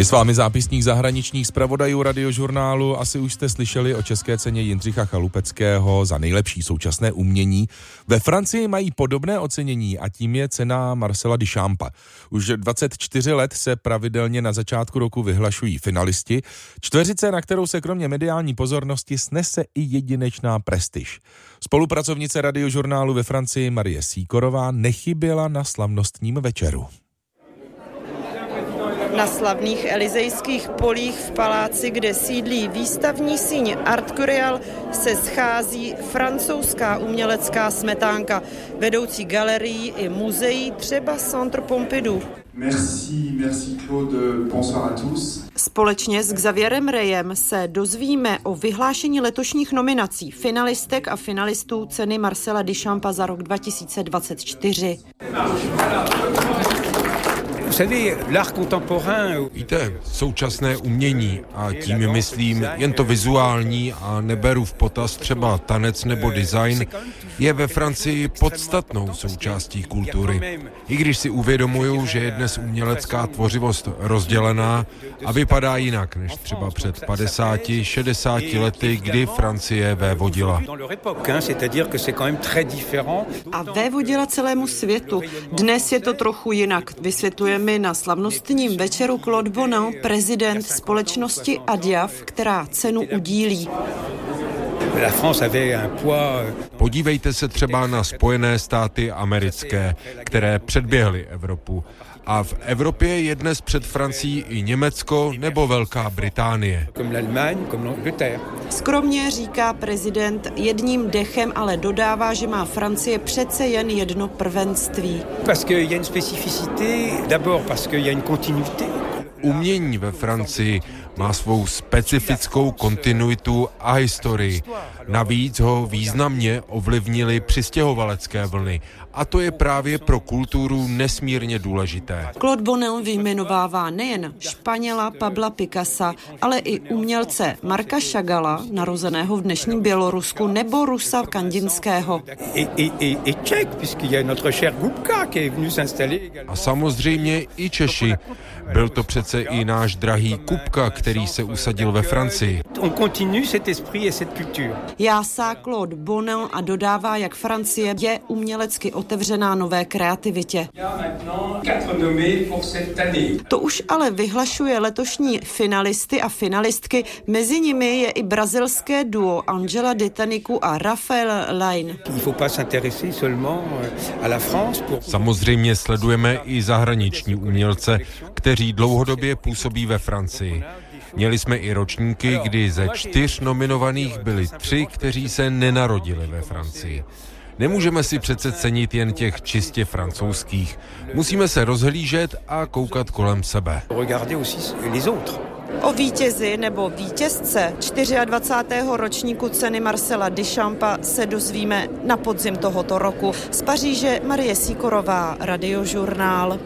Je s vámi zápisník zahraničních zpravodajů radiožurnálu. Asi už jste slyšeli o české ceně Jindřicha Chalupeckého za nejlepší současné umění. Ve Francii mají podobné ocenění a tím je cena Marcela Duchampa. Už 24 let se pravidelně na začátku roku vyhlašují finalisti. Čtveřice, na kterou se kromě mediální pozornosti snese i jedinečná prestiž. Spolupracovnice radiožurnálu ve Francii Marie Síkorová nechyběla na slavnostním večeru. Na slavných elizejských polích v paláci, kde sídlí výstavní síň Art Curial, se schází francouzská umělecká smetánka, vedoucí galerií i muzeí, třeba Centre Pompidou. Merci, merci Claude, bonsoir à tous. Společně s Xavierem Rejem se dozvíme o vyhlášení letošních nominací finalistek a finalistů ceny Marcela Duchampa za rok 2024. Víte, současné umění a tím myslím jen to vizuální a neberu v potaz třeba tanec nebo design, je ve Francii podstatnou součástí kultury. I když si uvědomuju, že je dnes umělecká tvořivost rozdělená a vypadá jinak než třeba před 50-60 lety, kdy Francie vévodila. A vévodila celému světu. Dnes je to trochu jinak, vysvětluje mi na slavnostním večeru Claude Bonin, prezident společnosti Adiav, která cenu udílí. Podívejte se třeba na Spojené státy americké, které předběhly Evropu. A v Evropě je dnes před Francií i Německo nebo Velká Británie. Skromně říká prezident jedním dechem, ale dodává, že má Francie přece jen jedno prvenství. Parce qu'il y a une spécificité, d'abord parce qu'il y a une continuité. Umění ve Francii má svou specifickou kontinuitu a historii. Navíc ho významně ovlivnili přistěhovalecké vlny a to je právě pro kulturu nesmírně důležité. Claude Bonnel vyjmenovává nejen Španěla Pabla Picasa, ale i umělce Marka Šagala, narozeného v dnešním Bělorusku, nebo Rusa Kandinského. A samozřejmě i Češi. Byl to přece i náš drahý Kupka, který se usadil ve Francii. Jásá Claude Bonnel a dodává, jak Francie je umělecky otevřená nové kreativitě. To už ale vyhlašuje letošní finalisty a finalistky. Mezi nimi je i brazilské duo Angela Detaniku a Rafael Lain. Samozřejmě sledujeme i zahraniční umělce, kteří dlouhodobě působí ve Francii. Měli jsme i ročníky, kdy ze čtyř nominovaných byli tři, kteří se nenarodili ve Francii. Nemůžeme si přece cenit jen těch čistě francouzských. Musíme se rozhlížet a koukat kolem sebe. O vítězi nebo vítězce 24. ročníku ceny Marcela Duchampa se dozvíme na podzim tohoto roku. Z Paříže Marie Sikorová, Radiožurnál.